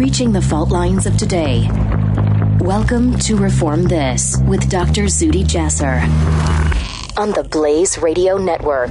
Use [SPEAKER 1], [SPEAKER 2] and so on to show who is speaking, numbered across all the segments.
[SPEAKER 1] breaching the fault lines of today. Welcome to Reform This with Dr. Zuhdi Jasser on the Blaze Radio Network.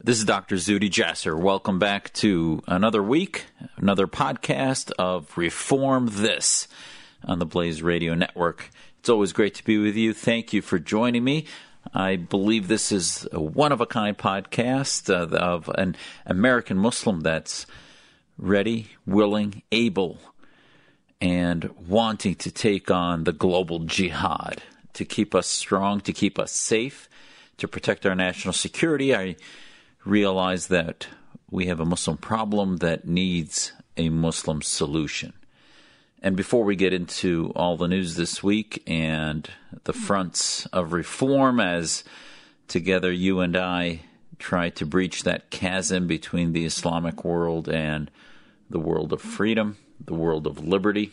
[SPEAKER 2] This is Dr. Zuhdi Jasser. Welcome back to another week, another podcast of Reform This on the Blaze Radio Network. It's always great to be with you. Thank you for joining me. I believe this is a one of a kind podcast uh, of an American Muslim that's ready, willing, able, and wanting to take on the global jihad to keep us strong, to keep us safe, to protect our national security. I realize that we have a Muslim problem that needs a Muslim solution. And before we get into all the news this week and the fronts of reform, as together you and I try to breach that chasm between the Islamic world and the world of freedom, the world of liberty,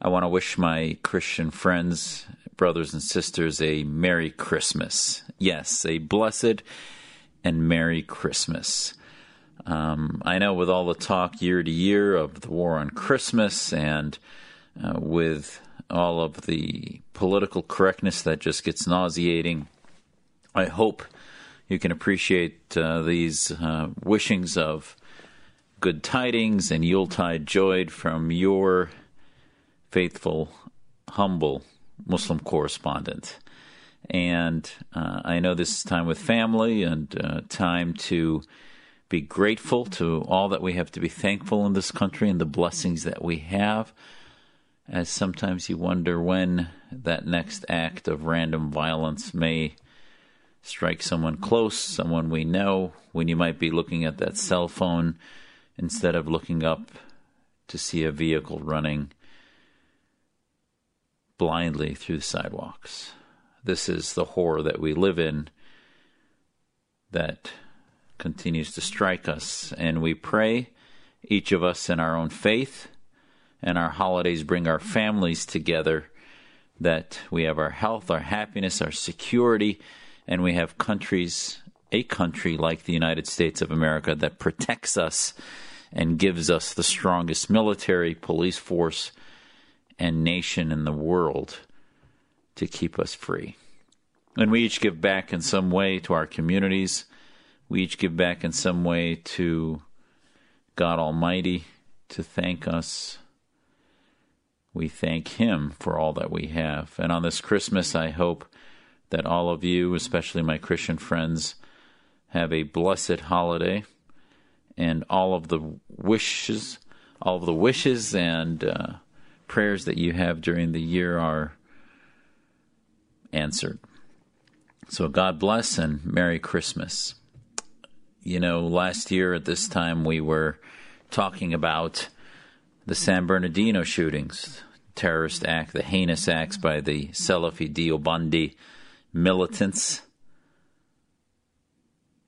[SPEAKER 2] I want to wish my Christian friends, brothers, and sisters a Merry Christmas. Yes, a blessed and Merry Christmas. Um, I know with all the talk year to year of the war on Christmas and uh, with all of the political correctness that just gets nauseating, I hope you can appreciate uh, these uh, wishings of good tidings and Yuletide joy from your faithful, humble Muslim correspondent. And uh, I know this is time with family and uh, time to be grateful to all that we have to be thankful in this country and the blessings that we have. As sometimes you wonder when that next act of random violence may strike someone close, someone we know, when you might be looking at that cell phone instead of looking up to see a vehicle running blindly through the sidewalks. This is the horror that we live in that continues to strike us. And we pray, each of us in our own faith, and our holidays bring our families together, that we have our health, our happiness, our security, and we have countries, a country like the United States of America that protects us and gives us the strongest military, police force, and nation in the world to keep us free. And we each give back in some way to our communities. We each give back in some way to God Almighty to thank us. We thank Him for all that we have. And on this Christmas, I hope that all of you, especially my Christian friends, have a blessed holiday and all of the wishes, all of the wishes and uh, prayers that you have during the year are answered. So God bless and Merry Christmas. You know, last year at this time we were talking about the San Bernardino shootings, terrorist act, the heinous acts by the Salafi Deobandi militants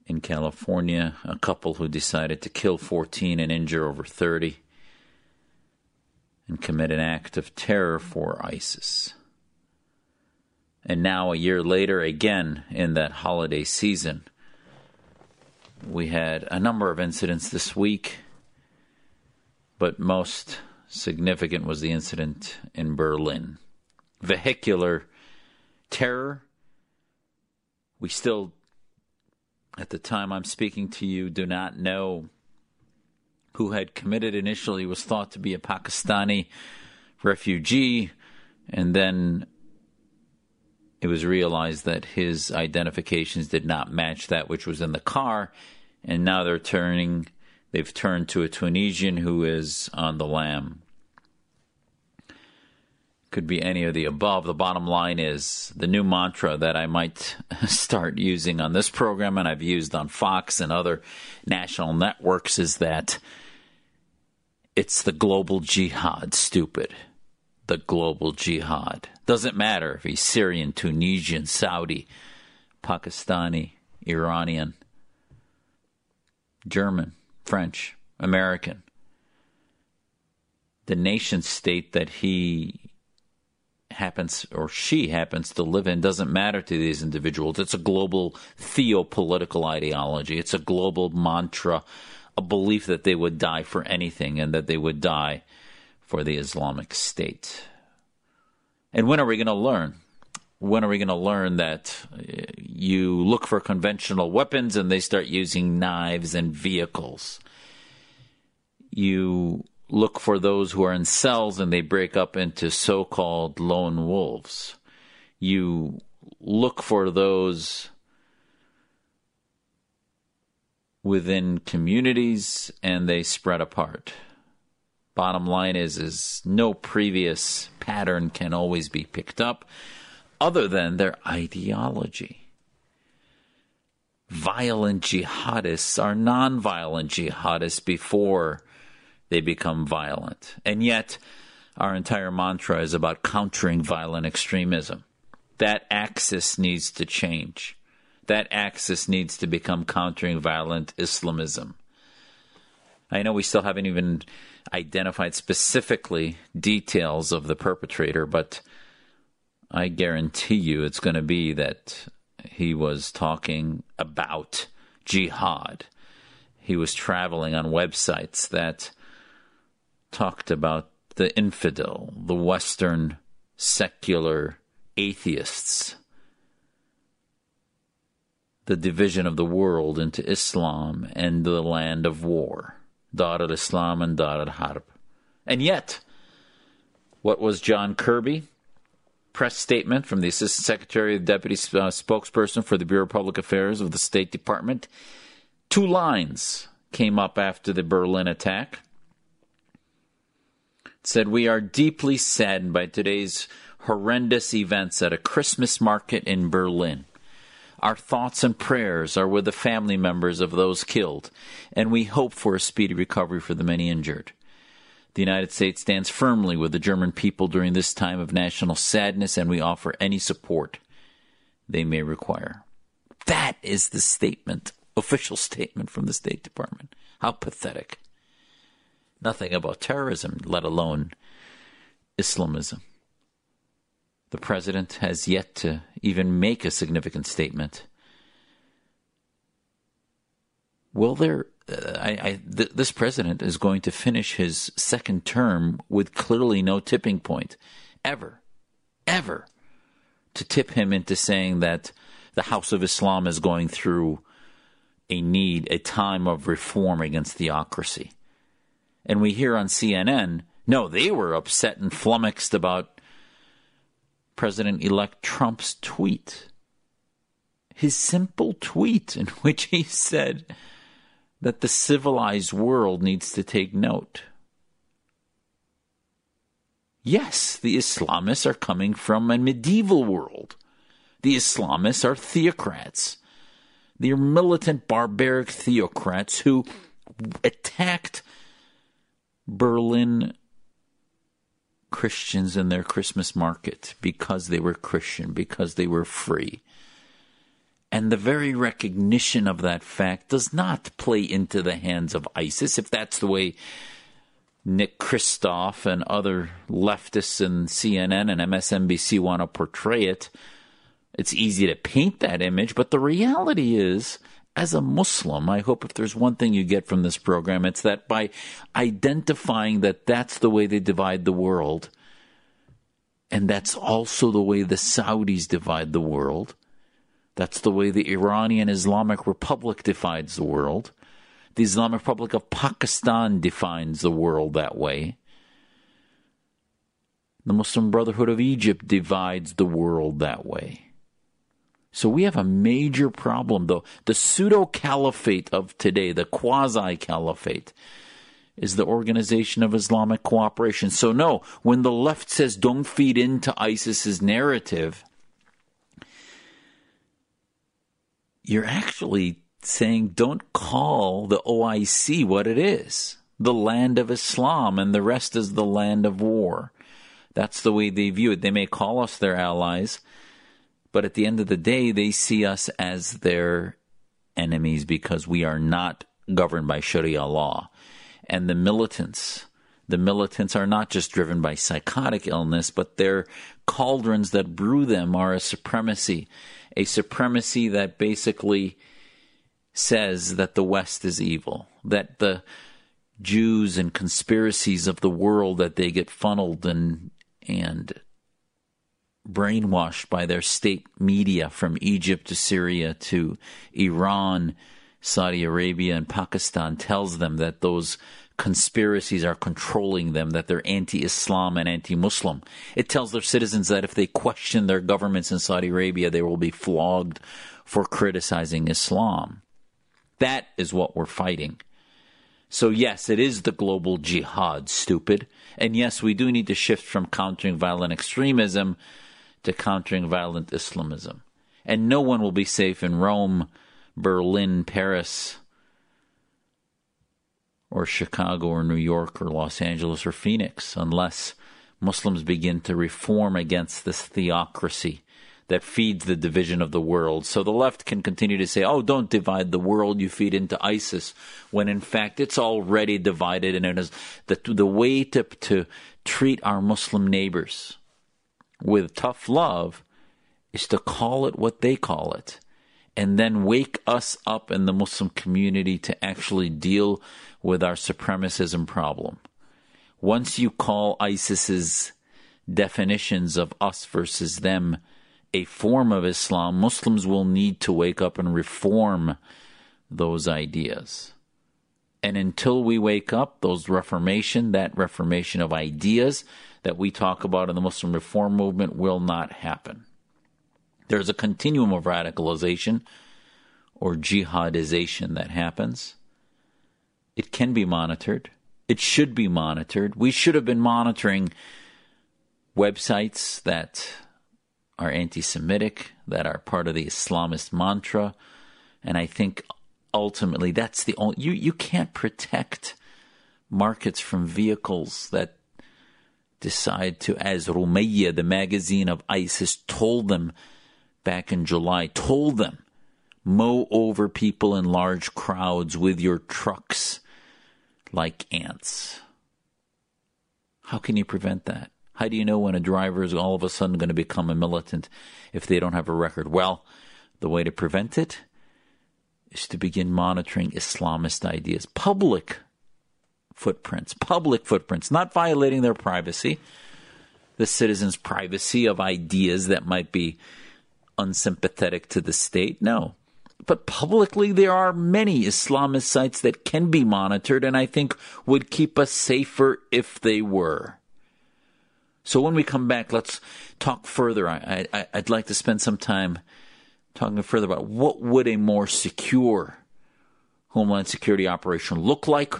[SPEAKER 2] in California, a couple who decided to kill 14 and injure over 30 and commit an act of terror for ISIS. And now, a year later, again in that holiday season, we had a number of incidents this week, but most significant was the incident in Berlin. Vehicular terror. We still, at the time I'm speaking to you, do not know who had committed initially was thought to be a Pakistani refugee, and then it was realized that his identifications did not match that which was in the car, and now they're turning. They've turned to a Tunisian who is on the lam. Could be any of the above. The bottom line is the new mantra that I might start using on this program and I've used on Fox and other national networks is that it's the global jihad, stupid. The global jihad. Doesn't matter if he's Syrian, Tunisian, Saudi, Pakistani, Iranian, German, French, American. The nation state that he happens or she happens to live in doesn't matter to these individuals. It's a global theopolitical ideology. It's a global mantra, a belief that they would die for anything and that they would die for the Islamic State. And when are we going to learn? When are we going to learn that uh, you look for conventional weapons and they start using knives and vehicles? You look for those who are in cells and they break up into so called lone wolves. You look for those within communities and they spread apart. Bottom line is is no previous pattern can always be picked up other than their ideology. Violent jihadists are non-violent jihadists before they become violent. And yet, our entire mantra is about countering violent extremism. That axis needs to change. That axis needs to become countering violent Islamism. I know we still haven't even identified specifically details of the perpetrator, but I guarantee you it's going to be that he was talking about jihad. He was traveling on websites that talked about the infidel, the Western secular atheists, the division of the world into Islam and the land of war, Dar al Islam and Dar al Harb. And yet, what was John Kirby? Press statement from the Assistant Secretary, the Deputy uh, Spokesperson for the Bureau of Public Affairs of the State Department. Two lines came up after the Berlin attack It said, We are deeply saddened by today's horrendous events at a Christmas market in Berlin. Our thoughts and prayers are with the family members of those killed, and we hope for a speedy recovery for the many injured. The United States stands firmly with the German people during this time of national sadness, and we offer any support they may require. That is the statement, official statement from the State Department. How pathetic nothing about terrorism, let alone Islamism. The president has yet to even make a significant statement. Will there? Uh, I, I, th- this president is going to finish his second term with clearly no tipping point, ever, ever, to tip him into saying that the House of Islam is going through a need, a time of reform against theocracy and we hear on CNN, no, they were upset and flummoxed about President elect Trump's tweet. His simple tweet, in which he said that the civilized world needs to take note. Yes, the Islamists are coming from a medieval world. The Islamists are theocrats. They're militant, barbaric theocrats who attacked Berlin Christians in their Christmas market because they were Christian, because they were free. And the very recognition of that fact does not play into the hands of ISIS, if that's the way Nick Kristof and other leftists in CNN and MSNBC want to portray it. It's easy to paint that image, but the reality is as a Muslim, I hope if there's one thing you get from this program, it's that by identifying that that's the way they divide the world, and that's also the way the Saudis divide the world, that's the way the Iranian Islamic Republic divides the world, the Islamic Republic of Pakistan defines the world that way. The Muslim Brotherhood of Egypt divides the world that way. So we have a major problem, though. The pseudo caliphate of today, the quasi caliphate, is the Organization of Islamic Cooperation. So, no, when the left says don't feed into ISIS's narrative, you're actually saying don't call the OIC what it is the land of Islam, and the rest is the land of war. That's the way they view it. They may call us their allies, but at the end of the day, they see us as their enemies because we are not governed by Sharia law. And the militants, the militants are not just driven by psychotic illness, but their cauldrons that brew them are a supremacy, a supremacy that basically says that the West is evil, that the Jews and conspiracies of the world that they get funneled and and brainwashed by their state media from Egypt to Syria to Iran, Saudi Arabia, and Pakistan tells them that those conspiracies are controlling them, that they're anti Islam and anti Muslim. It tells their citizens that if they question their governments in Saudi Arabia, they will be flogged for criticizing Islam. That is what we're fighting. So, yes, it is the global jihad, stupid. And yes, we do need to shift from countering violent extremism to countering violent Islamism. And no one will be safe in Rome, Berlin, Paris, or Chicago, or New York, or Los Angeles, or Phoenix unless Muslims begin to reform against this theocracy that feeds the division of the world. So the left can continue to say, oh, don't divide the world, you feed into ISIS, when in fact it's already divided and it is the, the way to, to treat our Muslim neighbors with tough love is to call it what they call it and then wake us up in the Muslim community to actually deal with our supremacism problem. Once you call ISIS's definitions of us versus them a form of Islam, Muslims will need to wake up and reform those ideas. And until we wake up, those reformation, that reformation of ideas that we talk about in the Muslim reform movement will not happen. There's a continuum of radicalization or jihadization that happens. It can be monitored. It should be monitored. We should have been monitoring websites that are anti Semitic, that are part of the Islamist mantra. And I think ultimately that's the only, you, you can't protect markets from vehicles that decide to, as Rumiyah, the magazine of ISIS, told them back in July, told them, mow over people in large crowds with your trucks like ants. How can you prevent that? How do you know when a driver is all of a sudden going to become a militant if they don't have a record? Well, the way to prevent it is to begin monitoring Islamist ideas, public footprints, public footprints, not violating their privacy, the citizens' privacy of ideas that might be unsympathetic to the state. No. But publicly, there are many Islamist sites that can be monitored and I think would keep us safer if they were. So when we come back, let's talk further. I, I'd like to spend some time talking further about what would a more secure Homeland Security operation look like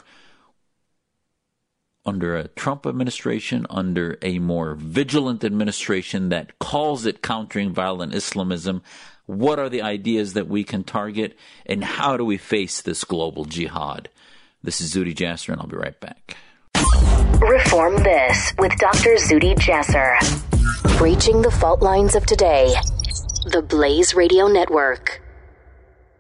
[SPEAKER 2] under a Trump administration, under a more vigilant administration that calls it countering violent Islamism. What are the ideas that we can target, and how do we face this global jihad? This is Zuhdi Jasser, and I'll be right back.
[SPEAKER 1] Reform This with Dr. Zuhdi Jasser. Breaching the fault lines of today. The Blaze Radio Network.